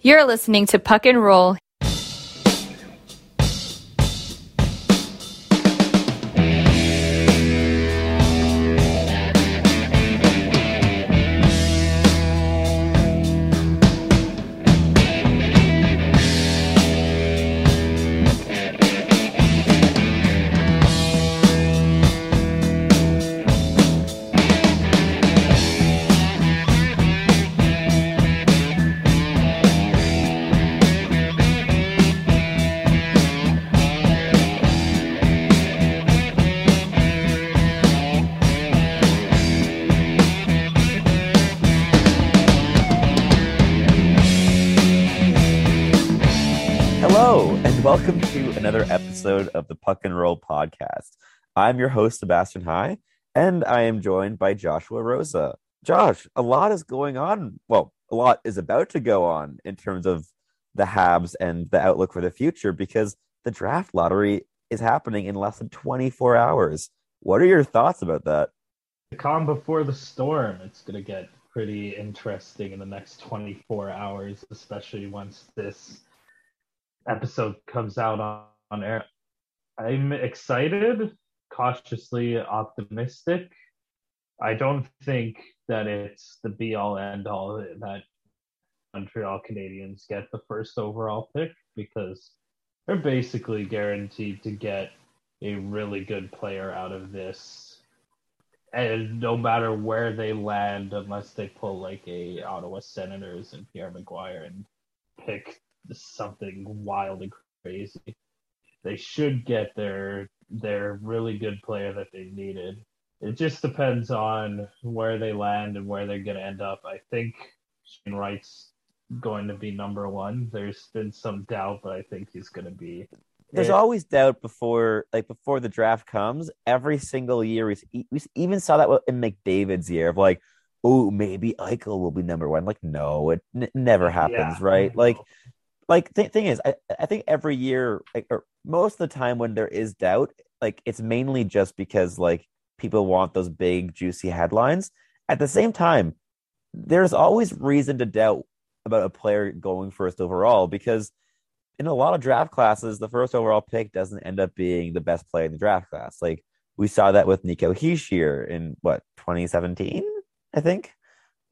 You're listening to Puck and Roll episode of the Puck and Roll podcast. I'm your host, Sebastian High, and I am joined by Joshua Rosa. Josh, a lot is going on. Well, a lot is about to go on in terms of the Habs and the outlook for the future because the draft lottery is happening in less than 24 hours. What are your thoughts about that? The calm before the storm. It's going to get pretty interesting in the next 24 hours, especially once this episode comes out on, on air. I'm excited, cautiously optimistic. I don't think that it's the be all end all that Montreal Canadiens get the first overall pick because they're basically guaranteed to get a really good player out of this. And no matter where they land, unless they pull like a Ottawa Senators and Pierre McGuire and pick something wild and crazy. They should get their their really good player that they needed. It just depends on where they land and where they're going to end up. I think Shane Wright's going to be number one. There's been some doubt, but I think he's going to be. There's it. always doubt before, like before the draft comes. Every single year, we, we even saw that in McDavid's year of like, oh, maybe Eichel will be number one. Like, no, it n- never happens, yeah, right? Like, like the thing is, I, I think every year, like, or most of the time when there is doubt, like it's mainly just because like people want those big juicy headlines. At the same time, there's always reason to doubt about a player going first overall because in a lot of draft classes, the first overall pick doesn't end up being the best player in the draft class. Like we saw that with Nico Hischier in what 2017, I think.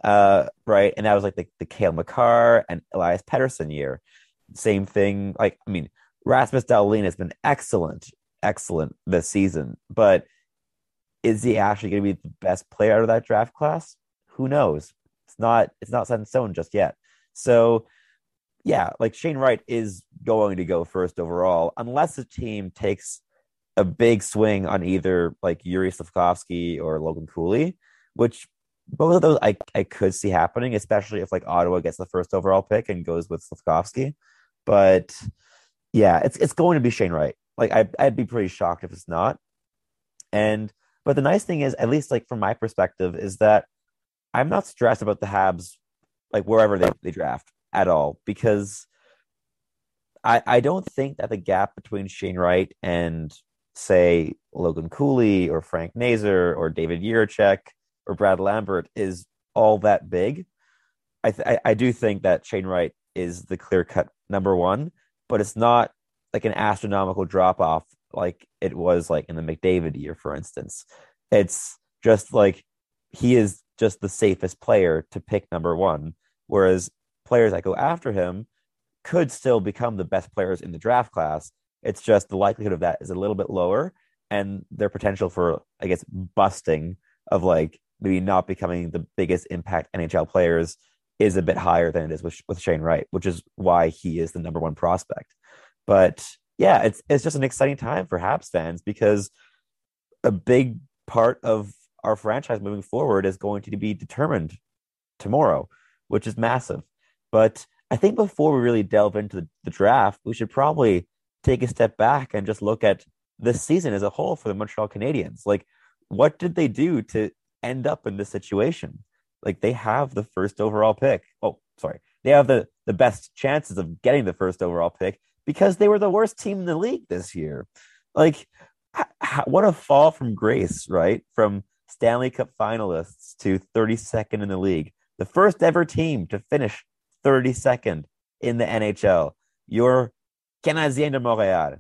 Uh, right, and that was like the, the Cale Makar and Elias Pettersson year. Same thing. Like, I mean, Rasmus Dahlin has been excellent, excellent this season, but is he actually going to be the best player out of that draft class? Who knows? It's not. It's not set in stone just yet. So, yeah, like Shane Wright is going to go first overall, unless the team takes a big swing on either like Yuri Slafkovsky or Logan Cooley, which both of those I, I could see happening, especially if like Ottawa gets the first overall pick and goes with Slafkovsky. But yeah, it's it's going to be Shane Wright. Like I I'd be pretty shocked if it's not. And but the nice thing is, at least like from my perspective, is that I'm not stressed about the Habs like wherever they, they draft at all because I I don't think that the gap between Shane Wright and say Logan Cooley or Frank Nazar or David Jiricek or Brad Lambert is all that big. I, th- I, I do think that Shane Wright is the clear cut number one, but it's not like an astronomical drop off like it was like in the McDavid year, for instance. It's just like he is just the safest player to pick number one, whereas players that go after him could still become the best players in the draft class. It's just the likelihood of that is a little bit lower, and their potential for, I guess, busting of like maybe not becoming the biggest impact NHL players is a bit higher than it is with, with Shane Wright, which is why he is the number one prospect. But yeah, it's it's just an exciting time for Habs fans because a big part of our franchise moving forward is going to be determined tomorrow, which is massive. But I think before we really delve into the, the draft, we should probably take a step back and just look at this season as a whole for the Montreal Canadiens. Like, what did they do to end up in this situation? Like, they have the first overall pick. Oh, sorry. They have the, the best chances of getting the first overall pick because they were the worst team in the league this year. Like, what a fall from grace, right? From Stanley Cup finalists to 32nd in the league. The first ever team to finish 32nd in the NHL. Your Canadien de Montréal.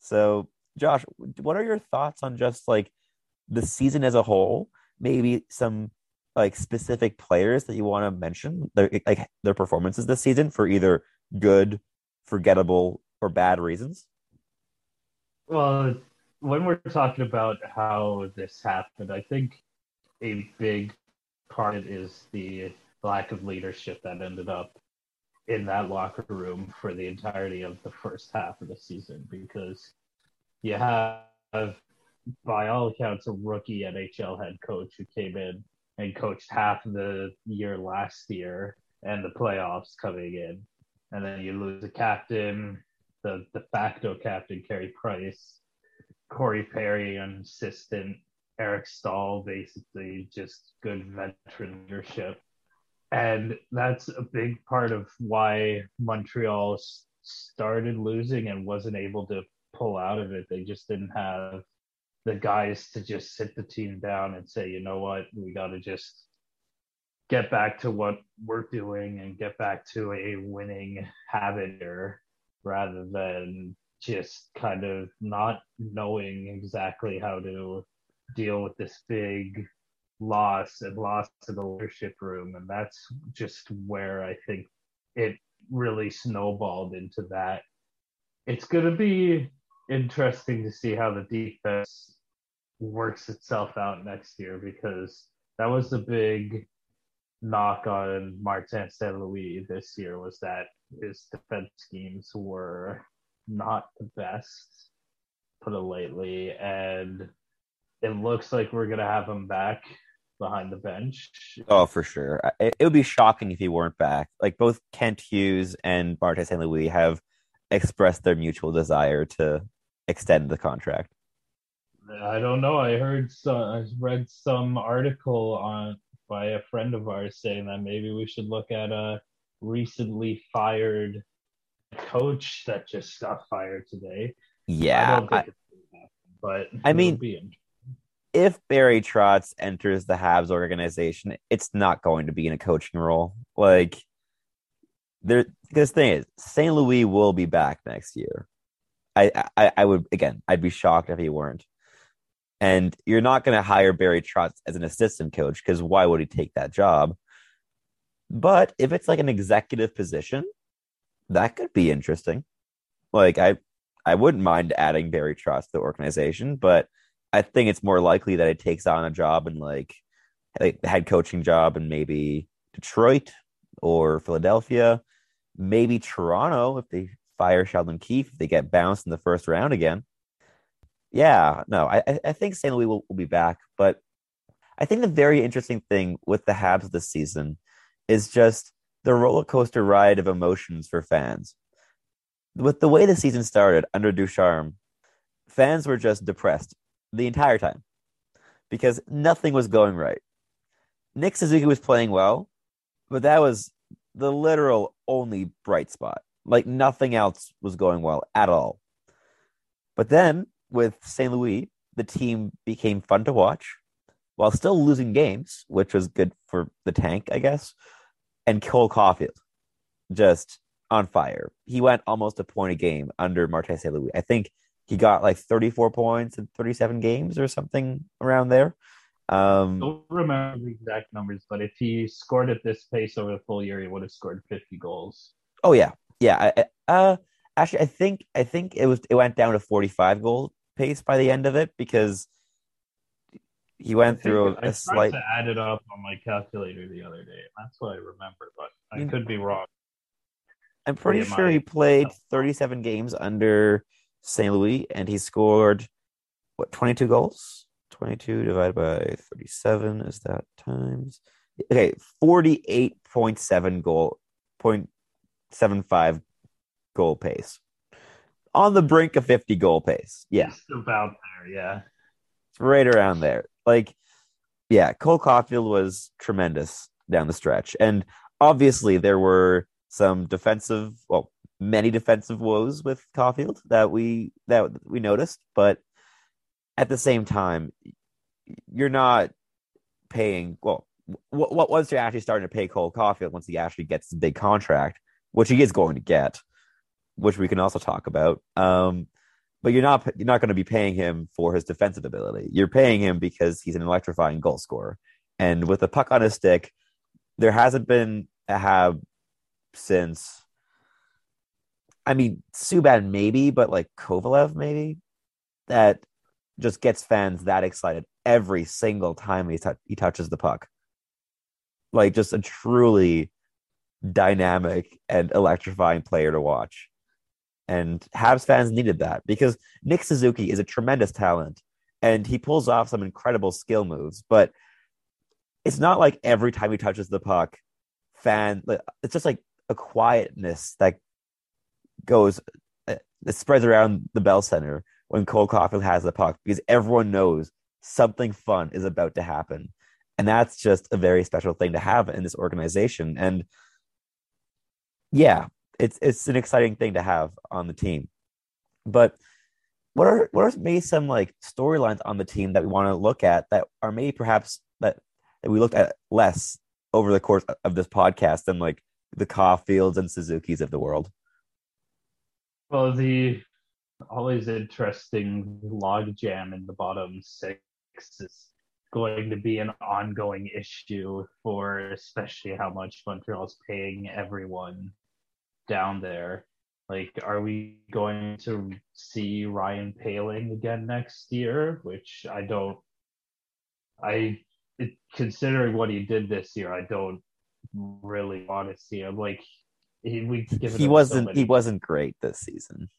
So, Josh, what are your thoughts on just like the season as a whole? Maybe some like specific players that you want to mention, their, like their performances this season for either good, forgettable, or bad reasons? Well, when we're talking about how this happened, I think a big part is the lack of leadership that ended up in that locker room for the entirety of the first half of the season because you have, by all accounts, a rookie NHL head coach who came in and coached half of the year last year and the playoffs coming in. And then you lose a captain, the de facto captain, Carey Price, Corey Perry, an assistant, Eric Staal, basically just good veteran leadership and that's a big part of why Montreal started losing and wasn't able to pull out of it. They just didn't have the guys to just sit the team down and say, you know what, we got to just get back to what we're doing and get back to a winning habit here rather than just kind of not knowing exactly how to deal with this big loss and loss to the leadership room. And that's just where I think it really snowballed into that. It's going to be interesting to see how the defense works itself out next year because that was the big knock on Martin St. Louis this year was that his defense schemes were not the best, put it lately, and it looks like we're gonna have him back behind the bench. Oh, for sure. It, it, would be shocking if he weren't back. Like both Kent Hughes and Martin St. Louis have expressed their mutual desire to extend the contract. I don't know. I heard some. I read some article on by a friend of ours saying that maybe we should look at a recently fired coach that just got fired today. Yeah, I I, but I mean, if Barry Trotz enters the Habs organization, it's not going to be in a coaching role. Like there this thing is St. Louis will be back next year. I, I I would again, I'd be shocked if he weren't. And you're not going to hire Barry Trotz as an assistant coach because why would he take that job? But if it's like an executive position, that could be interesting. Like I I wouldn't mind adding Barry Trotz to the organization, but I think it's more likely that it takes on a job in like, like the head coaching job in maybe Detroit or Philadelphia, maybe Toronto if they fire Sheldon Keefe, if they get bounced in the first round again. Yeah, no, I, I think St. Louis will, will be back, but I think the very interesting thing with the Habs this season is just the roller coaster ride of emotions for fans. With the way the season started under Ducharme, fans were just depressed the entire time because nothing was going right. Nick Suzuki was playing well, but that was the literal only bright spot. Like nothing else was going well at all. But then with St. Louis, the team became fun to watch while still losing games, which was good for the tank, I guess. And Cole Caufield just on fire. He went almost a point a game under Martin St. Louis. I think he got like 34 points in 37 games or something around there. Um, I don't remember the exact numbers, but if he scored at this pace over the full year, he would have scored 50 goals. Oh yeah, yeah. I, uh, actually, I think I think it was it went down to 45 goal pace by the end of it because he went through a, a slight. to add it up on my calculator the other day. That's what I remember, but I could be wrong. I'm pretty sure he played 37 games under St. Louis, and he scored what 22 goals. 22 divided by 37 is that times okay 48.7 goal 0.75 goal pace. On the brink of 50 goal pace. Yeah. Just about there, yeah. It's right around there. Like, yeah, Cole Caufield was tremendous down the stretch. And obviously there were some defensive, well, many defensive woes with Caufield that we that we noticed, but at the same time, you're not paying well what, what once you're actually starting to pay Cole Caufield once he actually gets the big contract, which he is going to get, which we can also talk about. Um, but you're not you're not going to be paying him for his defensive ability. You're paying him because he's an electrifying goal scorer. And with a puck on his stick, there hasn't been a Hab since. I mean, Subban maybe, but like Kovalev maybe that just gets fans that excited every single time he t- he touches the puck. Like just a truly dynamic and electrifying player to watch. And Habs fans needed that because Nick Suzuki is a tremendous talent and he pulls off some incredible skill moves, but it's not like every time he touches the puck, fan it's just like a quietness that goes uh, that spreads around the Bell Center when Cole Caufield has the puck because everyone knows something fun is about to happen. And that's just a very special thing to have in this organization. And yeah, it's it's an exciting thing to have on the team. But what are what are maybe some like storylines on the team that we want to look at that are maybe perhaps that, that we looked at less over the course of this podcast than like the Caufields and Suzuki's of the world? Well, the always interesting log jam in the bottom six is going to be an ongoing issue for especially how much Montreal's paying everyone down there. Like, are we going to see Ryan Poehling again next year? Which I don't. I it, considering what he did this year, I don't really want to see him. Like, he we he wasn't so he wasn't great this season.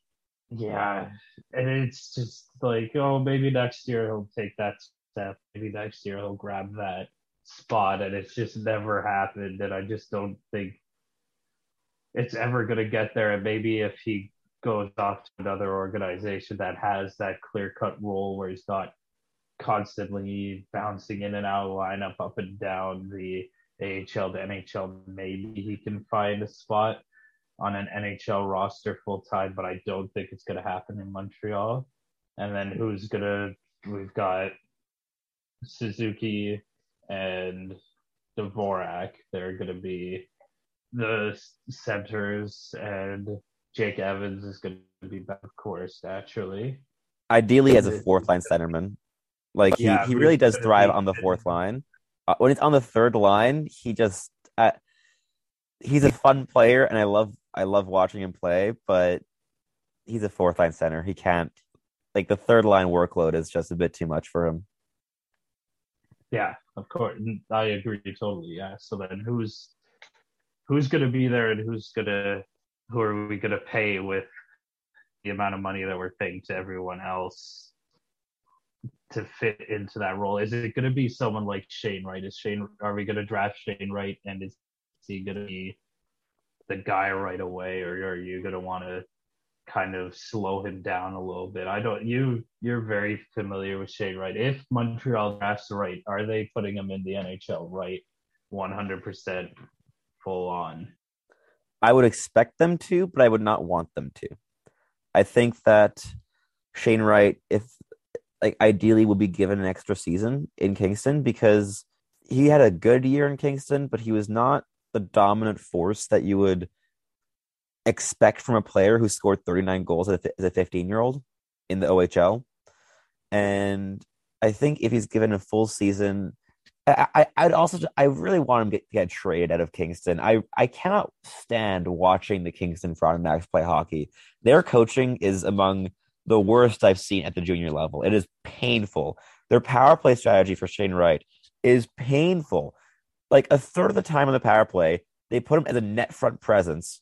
Yeah, and it's just like, oh, maybe next year he'll take that step. Maybe next year he'll grab that spot, and it's just never happened. And I just don't think it's ever going to get there. And maybe if he goes off to another organization that has that clear cut role where he's not constantly bouncing in and out of lineup, up and down the AHL to NHL, maybe he can find a spot on an NHL roster full time, but I don't think it's going to happen in Montreal. And then who's going to, we've got Suzuki and Dvorak. They're going to be the centers, and Jake Evans is going to be back, of course, naturally. Ideally, as a fourth line centerman. Like, he, yeah, he really does thrive on the fourth line. Uh, when it's on the third line, he just. Uh, he's a fun player, and I love I love watching him play, but he's a fourth line center. He can't like the third line workload is just a bit too much for him. Yeah, of course. I agree totally. Yeah. So then who's who's gonna be there and who's gonna who are we gonna pay with the amount of money that we're paying to everyone else to fit into that role? Is it gonna be someone like Shane Wright? Is Shane are we gonna draft Shane Wright and is he gonna be the guy right away, or are you going to want to kind of slow him down a little bit? I don't. You you're very familiar with Shane Wright. If Montreal drafts right, are they putting him in the NHL right, 100 percent full on? I would expect them to, but I would not want them to. I think that Shane Wright, if like ideally, would be given an extra season in Kingston because he had a good year in Kingston, but he was not the dominant force that you would expect from a player who scored 39 goals as a 15 year old in the OHL. And I think if he's given a full season, I, I would also I really want him to get, get traded out of Kingston. I I cannot stand watching the Kingston Frontenacs play hockey. Their coaching is among the worst I've seen at the junior level. It is painful. Their power play strategy for Shane Wright is painful like a third of the time on the power play, they put him as a net front presence.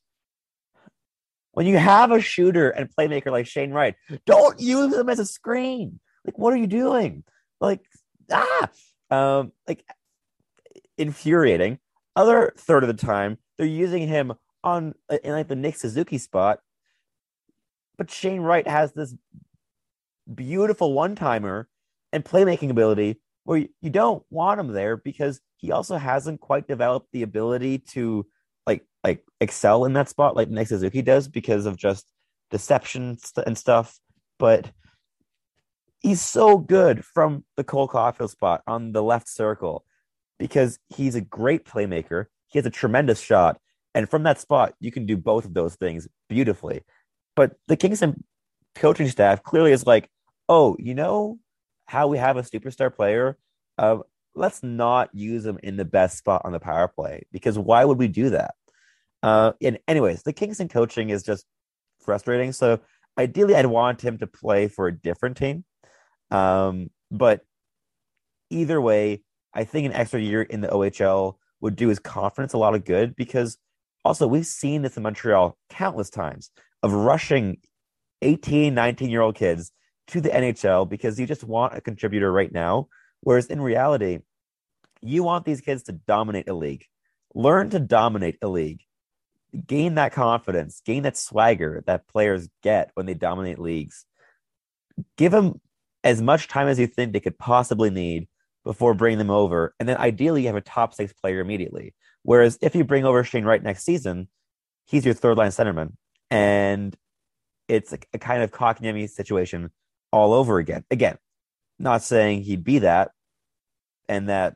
When you have a shooter and playmaker like Shane Wright, don't use him as a screen. Like, what are you doing? Like, ah, um, like infuriating. Other third of the time, they're using him on in like the Nick Suzuki spot. But Shane Wright has this beautiful one timer and playmaking ability where you, you don't want him there because he also hasn't quite developed the ability to like like excel in that spot like Nick Suzuki does because of just deception and stuff. But he's so good from the Cole Caufield spot on the left circle because he's a great playmaker. He has a tremendous shot. And from that spot, you can do both of those things beautifully. But the Kingston coaching staff clearly is like, oh, you know how we have a superstar player? Uh, let's not use him in the best spot on the power play because why would we do that? Uh, and anyways, the Kingston coaching is just frustrating. So ideally, I'd want him to play for a different team. Um, but either way, I think an extra year in the OHL would do his confidence a lot of good because also we've seen this in Montreal countless times of rushing 18, 19 year old kids to the NHL because you just want a contributor right now. Whereas in reality, you want these kids to dominate a league, learn to dominate a league, gain that confidence, gain that swagger that players get when they dominate leagues. Give them as much time as you think they could possibly need before bringing them over. And then ideally, you have a top six player immediately. Whereas if you bring over Shane Wright next season, he's your third line centerman. And it's a, a kind of Kotkaniemi situation all over again. Again, not saying he'd be that and that,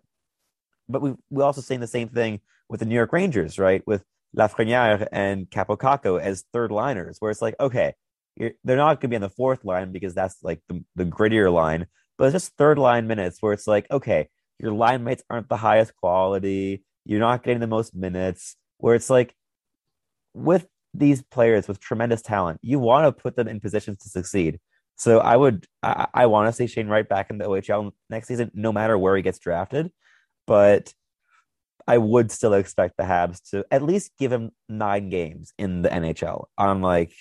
but we we also saying the same thing with the New York Rangers, right? With Lafreniere and Kaapo Kakko as third liners, where it's like, okay, they're not going to be on the fourth line because that's like the, the grittier line, but it's just third line minutes where it's like, okay, your line mates aren't the highest quality. You're not getting the most minutes. Where it's like, with these players with tremendous talent, you want to put them in positions to succeed. So I would, I, I want to see Shane Wright back in the OHL next season, no matter where he gets drafted. But I would still expect the Habs to at least give him nine games in the NHL on like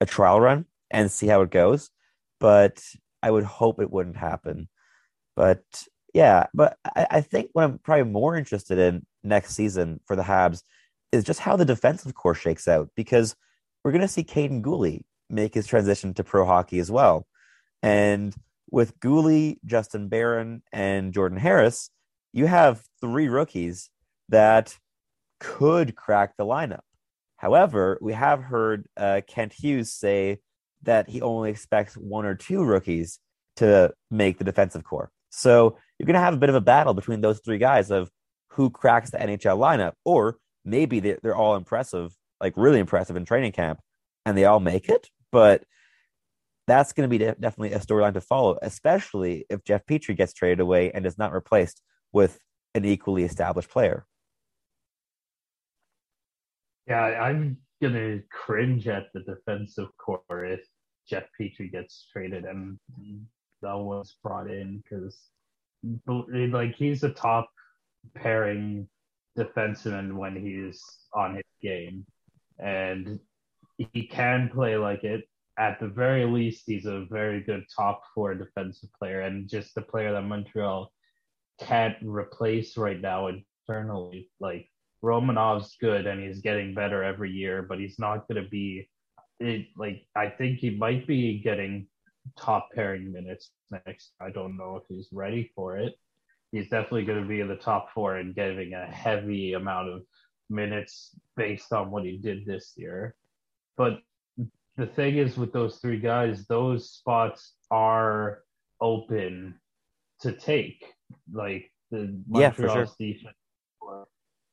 a trial run and see how it goes. But I would hope it wouldn't happen. But yeah, but I, I think what I'm probably more interested in next season for the Habs is just how the defensive core shakes out because we're going to see Kaiden Guhle make his transition to pro hockey as well. And with Guhle, Justin Barron, and Jordan Harris, you have three rookies that could crack the lineup. However, we have heard uh, Kent Hughes say that he only expects one or two rookies to make the defensive core. So you're going to have a bit of a battle between those three guys of who cracks the NHL lineup, or maybe they're all impressive, like really impressive in training camp, and they all make it. But that's going to be definitely a storyline to follow, especially if Jeff Petry gets traded away and is not replaced with an equally established player. Yeah, I'm gonna cringe at the defensive core if Jeff Petry gets traded and that was brought in because like he's a top pairing defenseman when he's on his game. And he can play like it. At the very least he's a very good top four defensive player and just the player that montreal can't replace right now internally. Like romanov's good and he's getting better every year but he's not going to be it, like I think he might be getting top pairing minutes next. I don't know if he's ready for it. He's definitely going to be in the top four and getting a heavy amount of minutes based on what he did this year. But the thing is with those three guys, those spots are open to take. Like the Montreal's yeah, sure. defense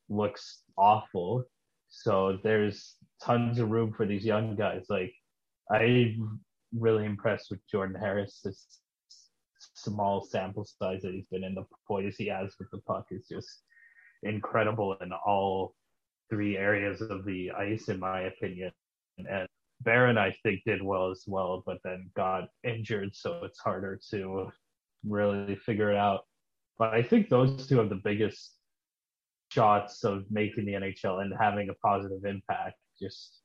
looks awful. So there's tons of room for these young guys. Like I'm really impressed with Jordan Harris. This small sample size that he's been in, the poise he has with the puck is just incredible in all three areas of the ice, in my opinion. And Barron, I think, did well as well, but then got injured, so it's harder to really figure it out. But I think those two have the biggest shots of making the NHL and having a positive impact. Just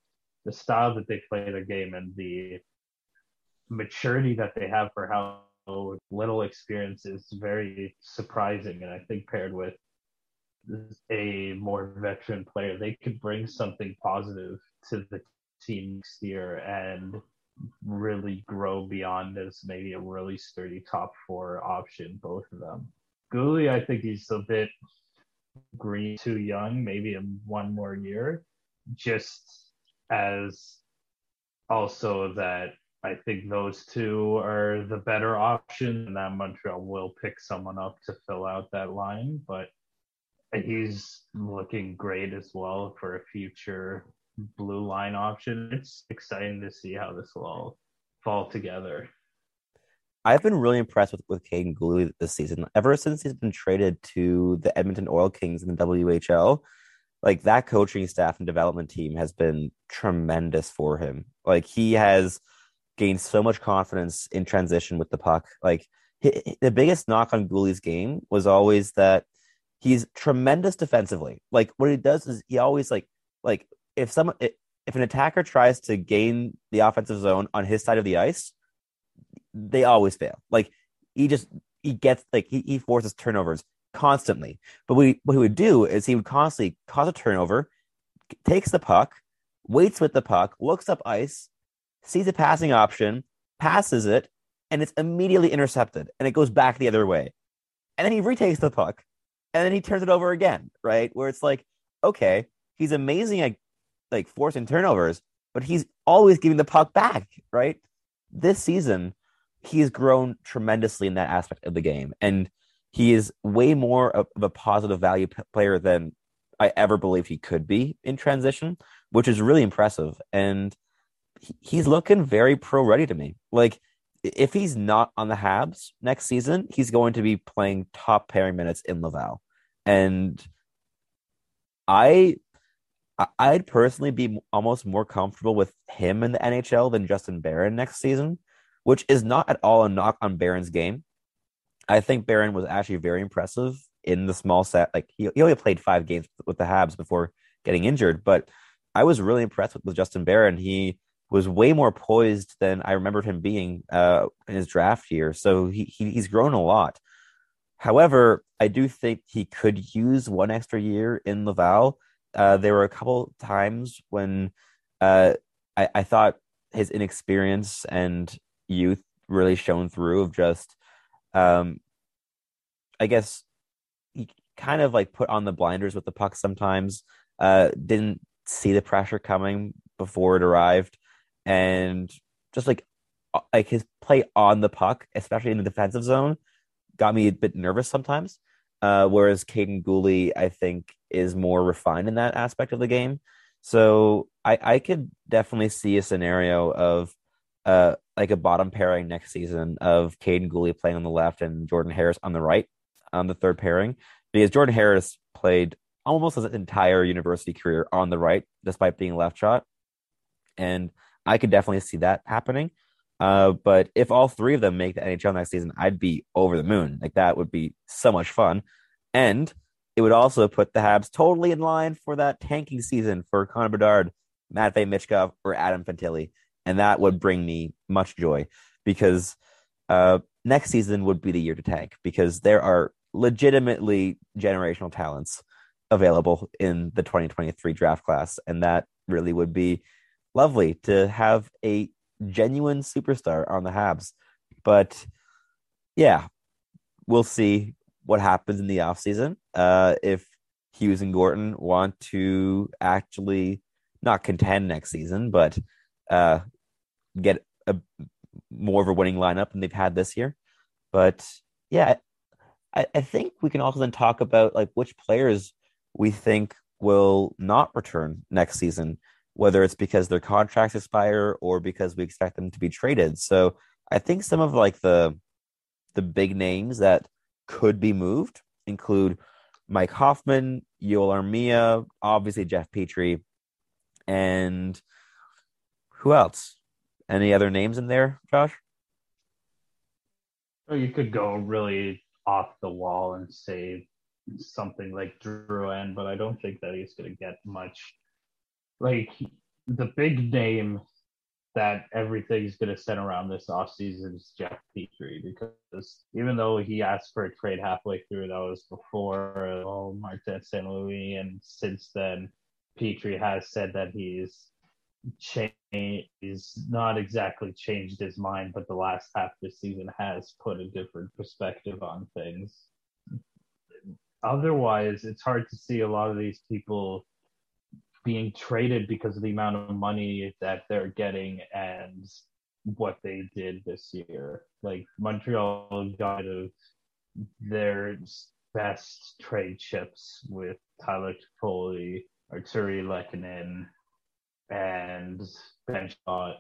the style that they play the game and the maturity that they have for how little experience is very surprising. And I think paired with a more veteran player, they could bring something positive to the team next year and really grow beyond as maybe a really sturdy top four option, both of them. Guhle, I think he's a bit green too young, maybe in one more year, just as also that I think those two are the better option, and that Montreal will pick someone up to fill out that line. But he's looking great as well for a future blue line option. It's exciting to see how this will all fall together. I've been really impressed with, with Kaiden Guhle this season. Ever since he's been traded to the Edmonton Oil Kings in the WHL, like that coaching staff and development team has been tremendous for him. Like he has gained so much confidence in transition with the puck. Like he, the biggest knock on Guhle's game was always that he's tremendous defensively. Like what he does is he always like like if someone if an attacker tries to gain the offensive zone on his side of the ice, they always fail. Like he just he gets like he, he forces turnovers constantly. But we, what he would do is he would constantly cause a turnover, takes the puck, waits with the puck, looks up ice, sees a passing option, passes it, and it's immediately intercepted, and it goes back the other way. And then he retakes the puck, and then he turns it over again, right? Where it's like, okay, he's amazing at like forcing turnovers, but he's always giving the puck back, right? This season, he's grown tremendously in that aspect of the game, and he is way more of a positive value p- player than I ever believed he could be in transition, which is really impressive. And he, he's looking very pro ready to me. Like if he's not on the Habs next season, he's going to be playing top pairing minutes in Laval. And I I'd personally be almost more comfortable with him in the NHL than Justin Barron next season, which is not at all a knock on Barron's game. I think Barron was actually very impressive in the small set. Like he, he only played five games with the Habs before getting injured, but I was really impressed with, with Justin Barron. He was way more poised than I remembered him being uh, in his draft year. So he, he he's grown a lot. However, I do think he could use one extra year in Laval. Uh, there were a couple times when uh, I, I thought his inexperience and youth really shone through of just um, I guess he kind of like put on the blinders with the puck sometimes. Uh, didn't see the pressure coming before it arrived, and just like like his play on the puck, especially in the defensive zone, got me a bit nervous sometimes. Uh, whereas Kaiden Guhle, I think, is more refined in that aspect of the game. So I, I could definitely see a scenario of uh, like a bottom pairing next season of Kaiden Guhle playing on the left and Jordan Harris on the right on the third pairing because Jordan Harris played almost his entire university career on the right despite being left shot. And I could definitely see that happening. Uh, but if all three of them make the NHL next season, I'd be over the moon. Like that would be so much fun. And it would also put the Habs totally in line for that tanking season for Connor Bedard, Matvey Michkov, or Adam Fantilli and that would bring me much joy because uh, next season would be the year to tank because there are legitimately generational talents available in the 2023 draft class, and that really would be lovely to have a genuine superstar on the Habs. But yeah, we'll see what happens in the offseason. Uh, if Hughes and Gorton want to actually not contend next season, but uh, get a more of a winning lineup than they've had this year. But yeah, I, I think we can also then talk about like which players we think will not return next season, whether it's because their contracts expire or because we expect them to be traded. So I think some of like the the big names that could be moved include Mike Hoffman, Yoel Armia, obviously Jeff Petry, and who else? Any other names in there, Josh? Or you could go really off the wall and say something like Drouin, but I don't think that he's going to get much. Like the big name that everything's going to center around this offseason is Jeff Petry because even though he asked for a trade halfway through, that was before oh, Martin St. Louis, and since then, Petry has said that he's changed, he's not exactly changed his mind, but the last half of the season has put a different perspective on things. Otherwise, it's hard to see a lot of these people being traded because of the amount of money that they're getting and what they did this year. Like Montreal got their best trade chips with Tyler Toffoli, Artturi Lehkonen, and Ben Chiarot.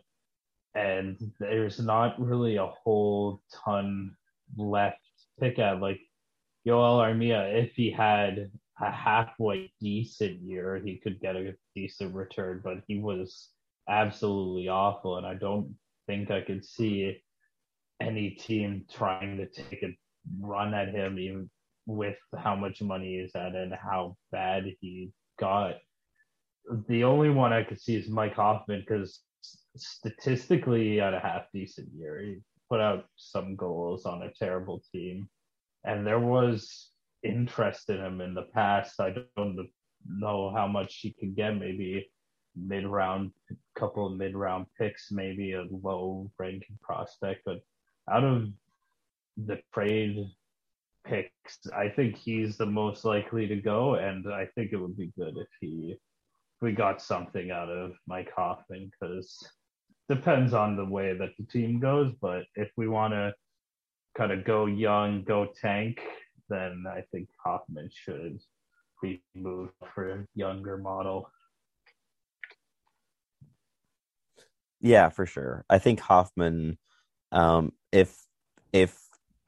And there's not really a whole ton left to pick at. Like Joel Armia, if he had a halfway decent year, he could get a decent return, but he was absolutely awful, and I don't think I could see any team trying to take a run at him, even with how much money he's at and how bad he got. The only one I could see is Mike Hoffman because statistically he had a half decent year. He put out some goals on a terrible team, and there was interest in him in the past. I don't know how much he could get. Maybe mid round, couple of mid round picks, maybe a low ranking prospect. But out of the trade picks, I think he's the most likely to go, and I think it would be good if he if we got something out of Mike Hoffman because depends on the way that the team goes. But if we want to kind of go young, go tank, then I think Hoffman should be moved for a younger model. Yeah, for sure. I think Hoffman, um, if if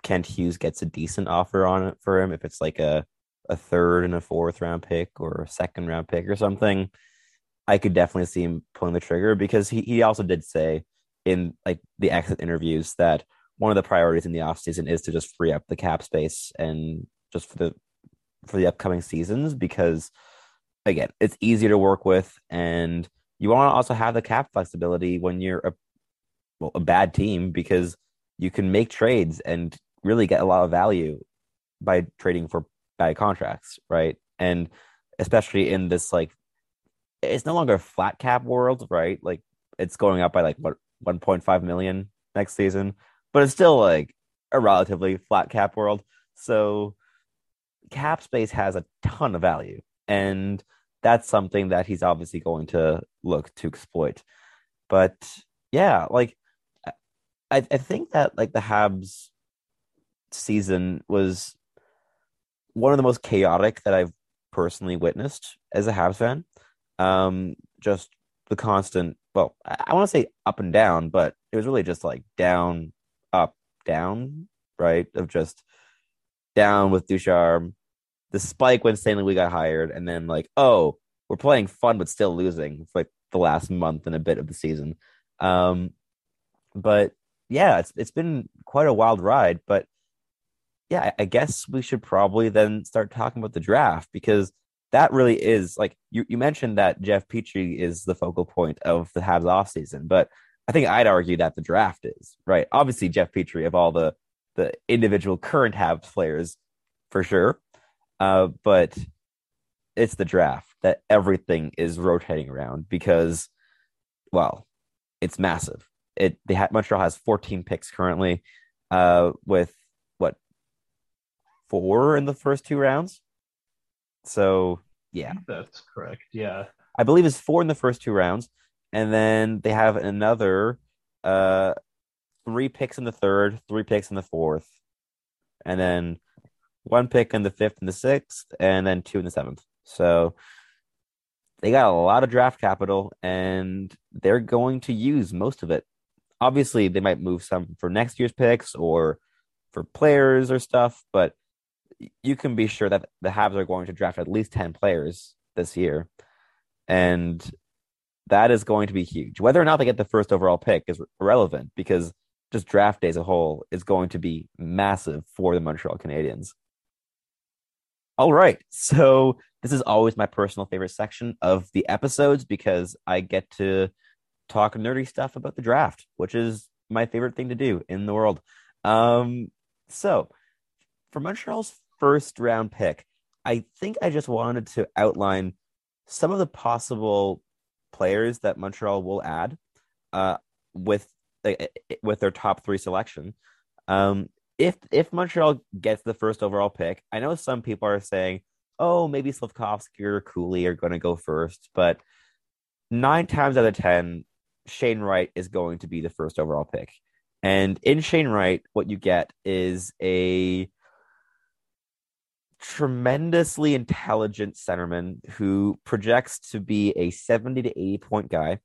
Kent Hughes gets a decent offer on it for him, if it's like a a third and a fourth round pick or a second round pick or something, I could definitely see him pulling the trigger because he, he also did say in like the exit interviews that one of the priorities in the offseason is to just free up the cap space and just for the for the upcoming seasons because again it's easier to work with and you want to also have the cap flexibility when you're a well a bad team because you can make trades and really get a lot of value by trading for bad contracts right? And especially in this like it's no longer a flat cap world right? Like it's going up by like what 1.5 million next season but it's still like a relatively flat cap world. So cap space has a ton of value, and that's something that he's obviously going to look to exploit. But yeah, like I, I think that like the Habs season was one of the most chaotic that I've personally witnessed as a Habs fan. Um, just the constant, well, I, I want to say up and down, but it was really just like down, up, down, right? Of just down with Ducharme, the spike when St. we got hired, and then like, oh, we're playing fun but still losing for like the last month and a bit of the season. Um, but yeah, it's it's been quite a wild ride. But yeah, I guess we should probably then start talking about the draft because that really is like you, you mentioned that Jeff Petry is the focal point of the Habs offseason, but I think I'd argue that the draft is right. Obviously, Jeff Petry of all the the individual current Habs players, for sure, uh, but it's the draft that everything is rotating around because, well, it's massive. It they ha- Montreal has 14 picks currently, uh, with what four in the first two rounds. So yeah, that's correct. Yeah, I believe it's four in the first two rounds and then they have another uh three picks in the third, three picks in the fourth, and then one pick in the fifth and the sixth, and then two in the seventh. So they got a lot of draft capital, and they're going to use most of it. Obviously, they might move some for next year's picks or for players or stuff, but you can be sure that the Habs are going to draft at least 10 players this year. And that is going to be huge. Whether or not they get the first overall pick is irrelevant because just draft day as a whole is going to be massive for the Montreal Canadiens. All right. So this is always my personal favorite section of the episodes because I get to talk nerdy stuff about the draft, which is my favorite thing to do in the world. Um, so for Montreal's first round pick, I think I just wanted to outline some of the possible players that Montreal will add uh, with with their top three selection. Um, if if Montreal gets the first overall pick, I know some people are saying, "Oh, maybe Slafkovsky or Cooley are going to go first, but nine times out of ten, Shane Wright is going to be the first overall pick. And in Shane Wright, what you get is a tremendously intelligent centerman who projects to be a 70 to 80 point guy.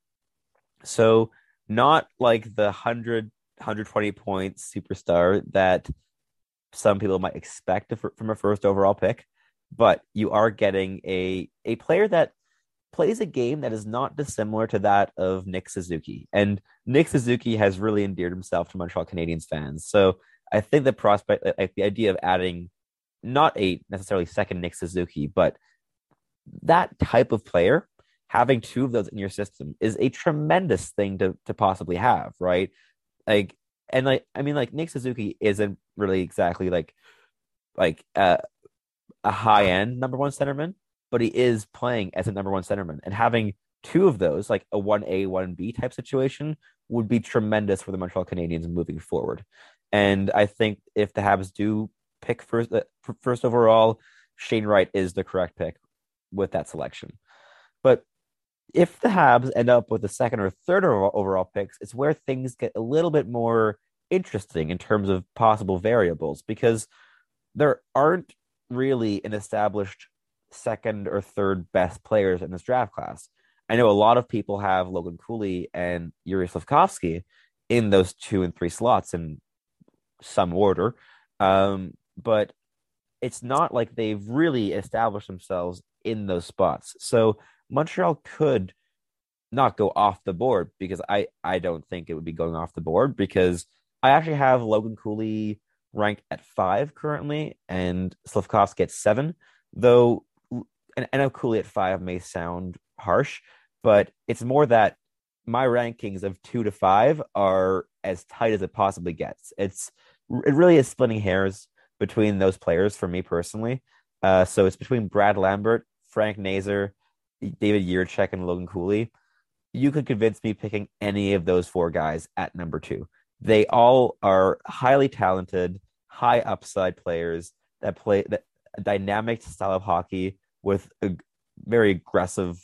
So, not like the 100, 120 point superstar that some people might expect from a first overall pick, but you are getting a, a player that plays a game that is not dissimilar to that of Nick Suzuki. And Nick Suzuki has really endeared himself to Montreal Canadiens fans. So I think the prospect, like the idea of adding not a necessarily second Nick Suzuki, but that type of player, having two of those in your system is a tremendous thing to to possibly have, right? Like, and like, I mean, like Nick Suzuki isn't really exactly like like uh, a high end number one centerman, but he is playing as a number one centerman, and having two of those, like a one A one B type situation, would be tremendous for the Montreal Canadiens moving forward. And I think if the Habs do pick first uh, first overall, Shane Wright is the correct pick with that selection. But if the Habs end up with the second or third overall picks, it's where things get a little bit more interesting in terms of possible variables because there aren't really an established second or third best players in this draft class. I know a lot of people have Logan Cooley and Yuri Slafkovsky in those two and three slots in some order. Um, but it's not like they've really established themselves in those spots. So Montreal could not go off the board because I, I don't think it would be going off the board because I actually have Logan Cooley ranked at five currently and Slafkovsky at seven, though and I know Cooley at five may sound harsh, but it's more that my rankings of two to five are as tight as it possibly gets. It's it really is splitting hairs between those players for me personally. Uh, so it's between Brad Lambert, Frank Nazar, David Jiricek, and Logan Cooley. You could convince me picking any of those four guys at number two. They all are highly talented, high upside players that play that a dynamic style of hockey with a very aggressive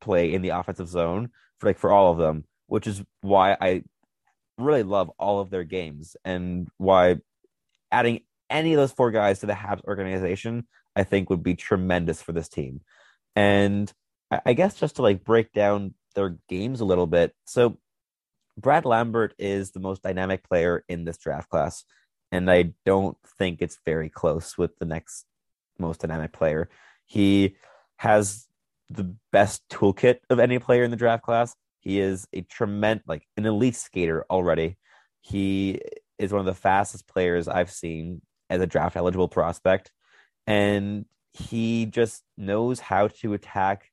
play in the offensive zone for like for all of them, which is why I really love all of their games and why adding any of those four guys to the Habs organization, I think would be tremendous for this team. And I guess just to like break down their games a little bit. So Brad Lambert is the most dynamic player in this draft class. And I don't think it's very close with the next most dynamic player. He has the best toolkit of any player in the draft class. He is a tremendous, like an elite skater already. He is one of the fastest players I've seen as a draft eligible prospect. And he just knows how to attack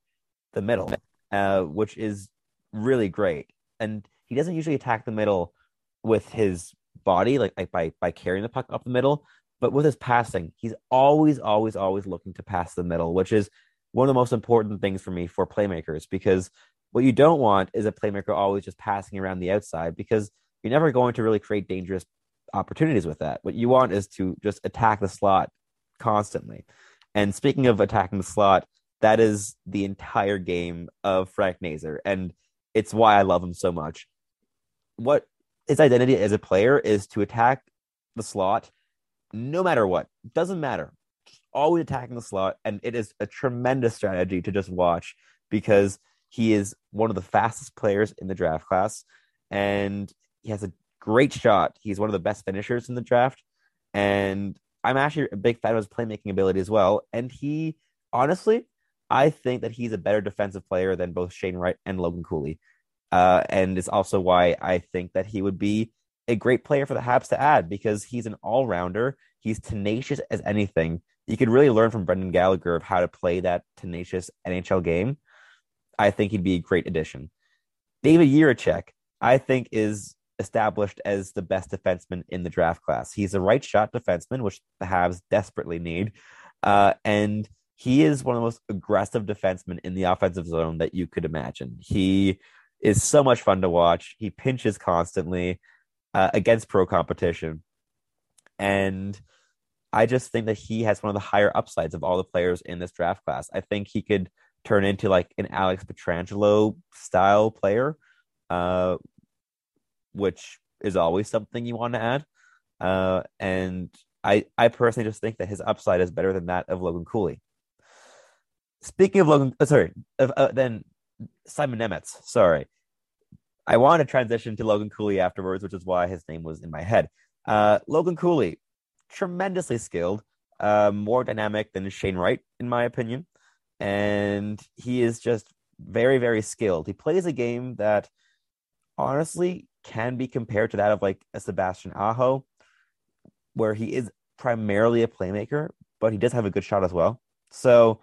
the middle, uh, which is really great. And he doesn't usually attack the middle with his body, like, like by by carrying the puck up the middle, but with his passing, he's always, always, always looking to pass the middle, which is one of the most important things for me for playmakers. Because what you don't want is a playmaker always just passing around the outside, because you're never going to really create dangerous opportunities with that. What you want is to just attack the slot constantly. And speaking of attacking the slot, that is the entire game of Frank Nazar. And it's why I love him so much. What his identity as a player is to attack the slot no matter what. Doesn't matter. Just always attacking the slot. And it is a tremendous strategy to just watch because he is one of the fastest players in the draft class. And he has a great shot. He's one of the best finishers in the draft. And I'm actually a big fan of his playmaking ability as well. And he, honestly, I think that he's a better defensive player than both Shane Wright and Logan Cooley. Uh, and it's also why I think that he would be a great player for the Habs to add because he's an all rounder. He's tenacious as anything. You could really learn from Brendan Gallagher of how to play that tenacious NHL game. I think he'd be a great addition David Jiricek, I think, is established as the best defenseman in the draft class. He's a right shot defenseman, which the Habs desperately need. Uh, and he is one of the most aggressive defensemen in the offensive zone that you could imagine. He is so much fun to watch. He pinches constantly uh, against pro competition. And I just think that he has one of the higher upsides of all the players in this draft class. I think he could turn into like an Alex Pietrangelo style player, uh, which is always something you want to add. Uh, and I, I personally just think that his upside is better than that of Logan Cooley. Speaking of Logan, uh, sorry, of, uh, then Simon Nemec. Sorry, I want to transition to Logan Cooley afterwards, which is why his name was in my head. Uh, Logan Cooley, tremendously skilled, uh, more dynamic than Shane Wright, in my opinion, and he is just very, very skilled. He plays a game that honestly can be compared to that of like a Sebastian Aho, where he is primarily a playmaker, but he does have a good shot as well. So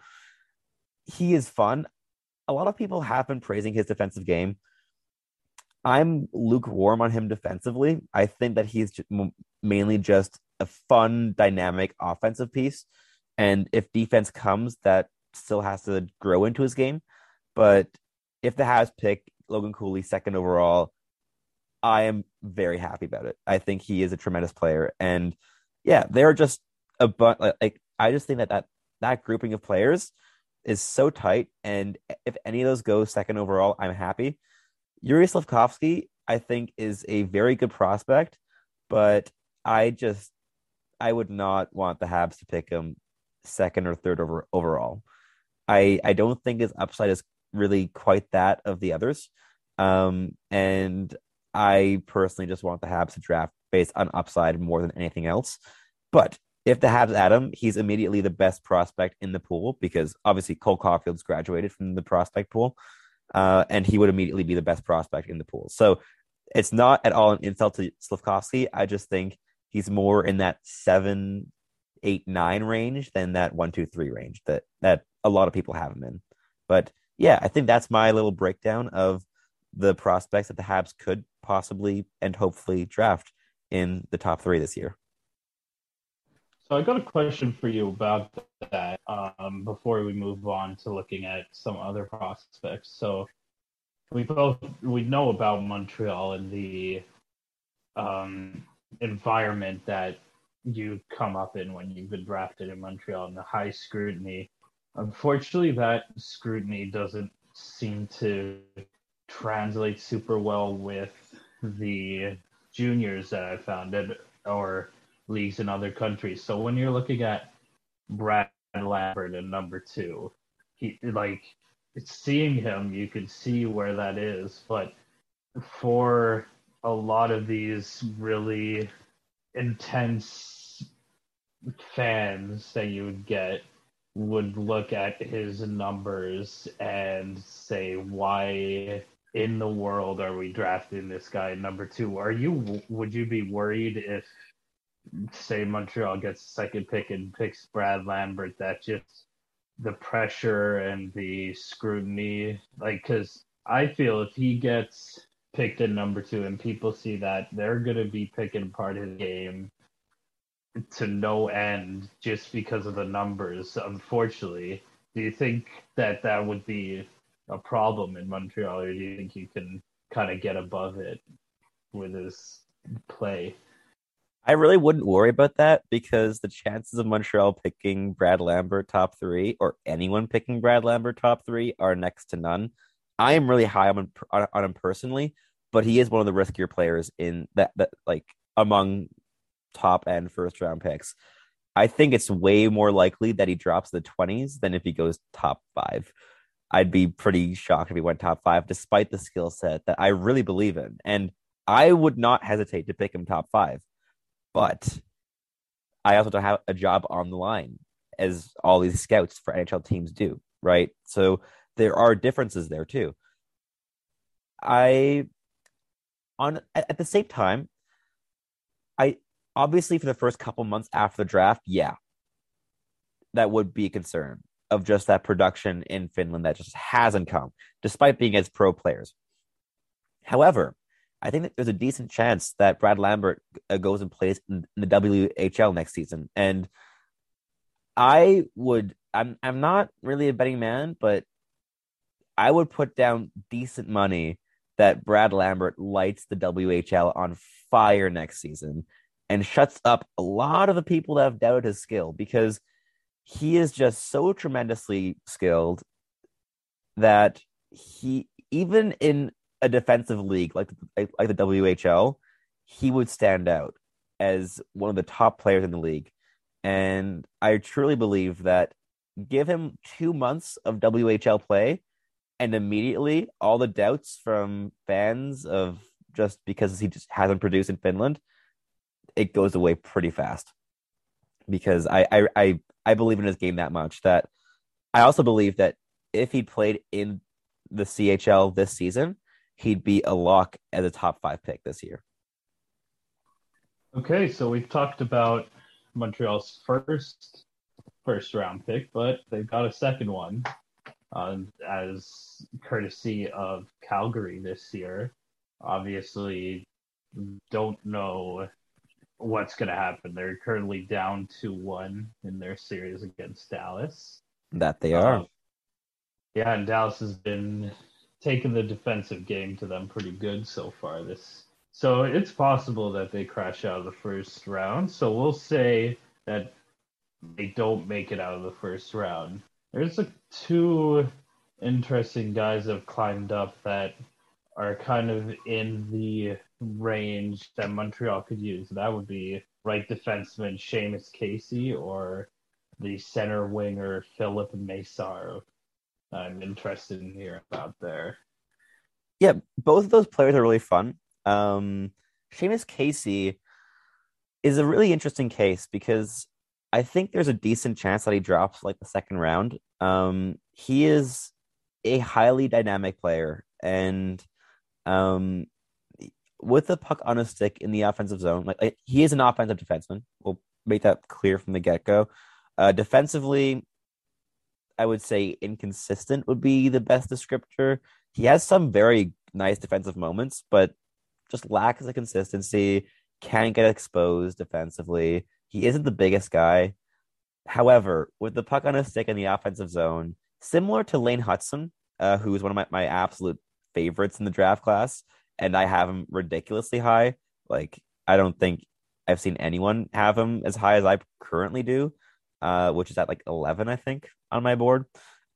he is fun. A lot of people have been praising his defensive game. I'm lukewarm on him defensively. I think that he's mainly just a fun, dynamic offensive piece. And if defense comes, that still has to grow into his game. But if the Habs pick Logan Cooley second overall, I am very happy about it. I think he is a tremendous player, and yeah, they're just a bunch. Like I just think that that that grouping of players is so tight, and if any of those go second overall, I'm happy. Yuri Slafkovsky, I think, is a very good prospect, but I just I would not want the Habs to pick him second or third over overall. I I don't think his upside is really quite that of the others. Um, and I personally just want the Habs to draft based on upside more than anything else. But if the Habs add him, he's immediately the best prospect in the pool because obviously Cole Caufield's graduated from the prospect pool, uh, and he would immediately be the best prospect in the pool. So it's not at all an insult to Slafkovsky. I just think he's more in that seven, eight, nine range than that one, two, three range that that a lot of people have him in. But yeah, I think that's my little breakdown of the prospects that the Habs could possibly and hopefully draft in the top three this year. So I got a question for you about that um, before we move on to looking at some other prospects. So we both we know about Montreal and the um, environment that you come up in when you've been drafted in Montreal and the high scrutiny. Unfortunately, that scrutiny doesn't seem to translate super well with the juniors that I found that or leagues in other countries. So when you're looking at Brad Lambert in number two, he like seeing him, you could see where that is. But for a lot of these really intense fans that you would get would look at his numbers and say why in the world are we drafting this guy number two? Are you would you be worried if say Montreal gets second pick and picks Brad Lambert that just the pressure and the scrutiny like because I feel if he gets picked at number two and people see that they're gonna be picking part of the game to no end just because of the numbers unfortunately do you think that that would be a problem in Montreal, or do you think you can kind of get above it with his play? I really wouldn't worry about that because the chances of Montreal picking Brad Lambert top three or anyone picking Brad Lambert top three are next to none. I am really high on, on, him personally, but he is one of the riskier players in that, that like among top end first round picks. I think it's way more likely that he drops the 20s than if he goes top five. I'd be pretty shocked if he went top five, despite the skill set that I really believe in. And I would not hesitate to pick him top five. But I also don't have a job on the line, as all these scouts for NHL teams do, right? So there are differences there too. I on at the same time, I obviously for the first couple months after the draft, yeah, that would be a concern of just that production in Finland that just hasn't come, despite being as pro players. However, I think that there's a decent chance that Brad Lambert uh, goes and plays in, in the WHL next season, and I would. I'm I'm not really a betting man, but I would put down decent money that Brad Lambert lights the WHL on fire next season and shuts up a lot of the people that have doubted his skill because he is just so tremendously skilled that he even in a defensive league like like the WHL, he would stand out as one of the top players in the league. And I truly believe that give him two months of WHL play, and immediately all the doubts from fans of just because he just hasn't produced in Finland, it goes away pretty fast. Because I I I, I believe in his game that much that I also believe that if he played in the CHL this season, he'd be a lock as a top five pick this year. Okay, so we've talked about Montreal's first first round pick, but they've got a second one uh, as courtesy of Calgary this year. Obviously, don't know what's going to happen. They're currently down to one in their series against Dallas. That they are. Uh, yeah, and Dallas has been taking the defensive game to them pretty good so far this so it's possible that they crash out of the first round. So we'll say that they don't make it out of the first round. There's a, two interesting guys that have climbed up that are kind of in the range that Montreal could use. That would be right defenseman Seamus Casey or the center winger Filip Mesar. I'm interested in hearing about there. Yeah, both of those players are really fun. Um, Seamus Casey is a really interesting case because I think there's a decent chance that he drops like the second round. Um, he is a highly dynamic player, and um, with the puck on a stick in the offensive zone, like he is an offensive defenseman. We'll make that clear from the get go. Uh, defensively, I would say inconsistent would be the best descriptor. He has some very nice defensive moments, but just lacks the consistency, can't get exposed defensively. He isn't the biggest guy. However, with the puck on a stick in the offensive zone, similar to Lane Hutson, uh, who is one of my, my absolute favorites in the draft class, and I have him ridiculously high. Like, I don't think I've seen anyone have him as high as I currently do, uh, which is at like 11, I think, on my board.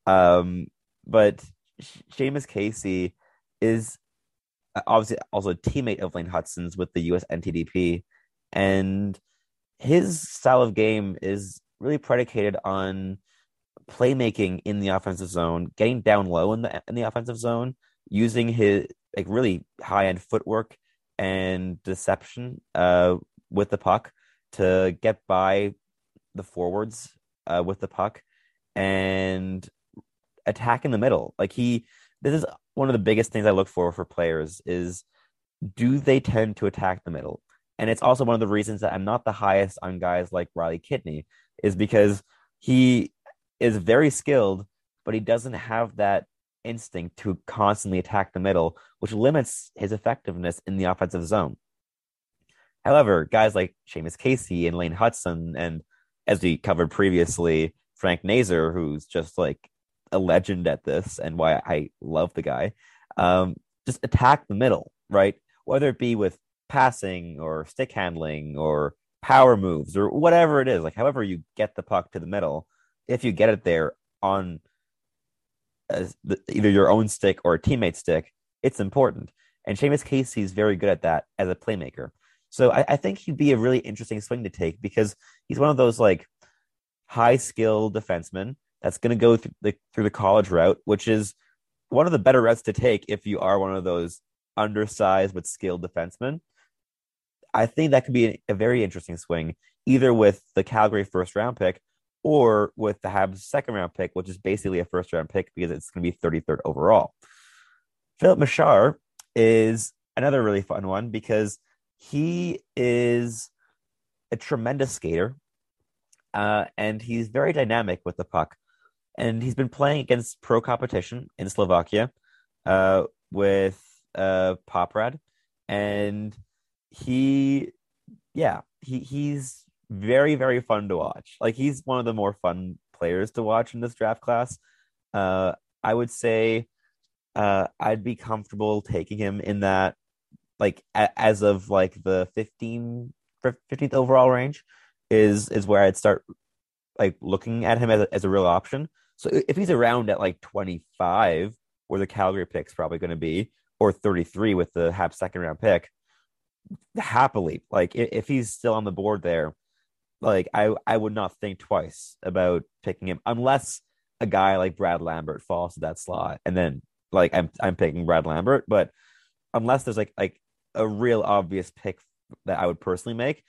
Um, but Seamus Casey is obviously also a teammate of Lane Hutson's with the US NTDP. And his style of game is really predicated on playmaking in the offensive zone, getting down low in the in the offensive zone, using his like really high end footwork and deception uh, with the puck to get by the forwards uh, with the puck and attack in the middle. Like he, this is one of the biggest things I look for for players is do they tend to attack the middle? And it's also one of the reasons that I'm not the highest on guys like Riley Kidney is because he is very skilled, but he doesn't have that instinct to constantly attack the middle, which limits his effectiveness in the offensive zone. However, guys like Seamus Casey and Lane Hutson, and as we covered previously, Frank Nazar, who's just like a legend at this and why I love the guy. Um, just attack the middle, right? Whether it be with passing or stick handling or power moves or whatever it is, like however you get the puck to the middle, if you get it there on the, either your own stick or a teammate stick, it's important. And Seamus Casey is very good at that as a playmaker. So I, I think he'd be a really interesting swing to take because he's one of those like high skill defensemen that's going to go through the, through the college route, which is one of the better routes to take if you are one of those undersized but skilled defensemen. I think that could be a, very interesting swing, either with the Calgary first round pick or with the Habs second round pick, which is basically a first round pick because it's going to be 33rd overall. Filip Mesar is another really fun one because he is a tremendous skater uh, and he's very dynamic with the puck and he's been playing against pro competition in Slovakia uh, with uh Poprad, and he, yeah, he he's very very fun to watch. Like he's one of the more fun players to watch in this draft class. Uh, I would say, uh, I'd be comfortable taking him in that, like a- as of like the 15, 15th overall range, is is where I'd start like looking at him as a, as a real option. So if he's around at like 25, where the Calgary pick's probably going to be, or 33 with the Habs second round pick, happily, like if he's still on the board there, like I I would not think twice about picking him unless a guy like Brad Lambert falls to that slot, and then like I'm I'm picking Brad Lambert, but unless there's like like a real obvious pick that I would personally make,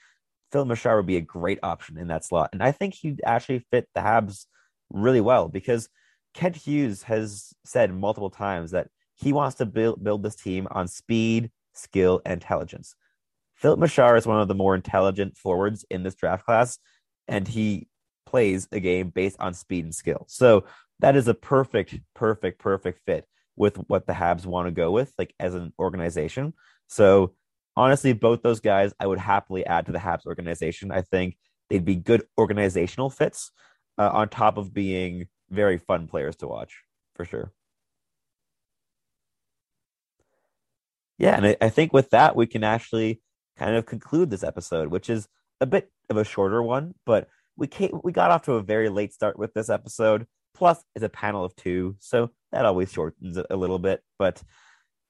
Phil Mesar would be a great option in that slot, and I think he'd actually fit the Habs really well because Kent Hughes has said multiple times that he wants to build build this team on speed, skill, and intelligence. Filip Mesar is one of the more intelligent forwards in this draft class, and he plays a game based on speed and skill. So that is a perfect, perfect, perfect fit with what the Habs want to go with, like as an organization. So honestly, both those guys I would happily add to the Habs organization. I think they'd be good organizational fits uh, on top of being very fun players to watch for sure. Yeah, and I, I think with that we can actually kind of conclude this episode, which is a bit of a shorter one, but we we got off to a very late start with this episode. Plus, it's a panel of two, so that always shortens it a little bit. But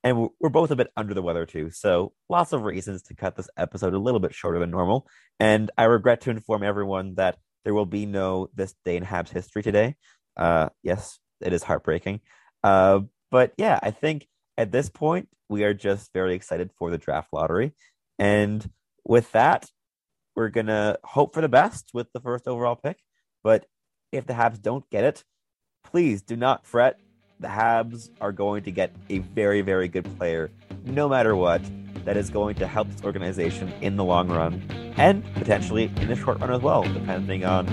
and we're both a bit under the weather too, so lots of reasons to cut this episode a little bit shorter than normal. And I regret to inform everyone that there will be no this day in Habs history today. Uh, yes, it is heartbreaking. Uh, but yeah, I think at this point we are just very excited for the draft lottery and with that, we're going to hope for the best with the first overall pick. But if the Habs don't get it, please do not fret. The Habs are going to get a very, very good player, no matter what, that is going to help this organization in the long run and potentially in the short run as well, depending on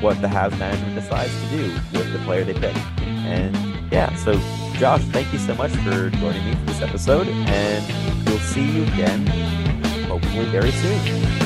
what the Habs management decides to do with the player they pick. And yeah, so Josh, thank you so much for joining me for this episode, and we'll see you again hopefully very soon.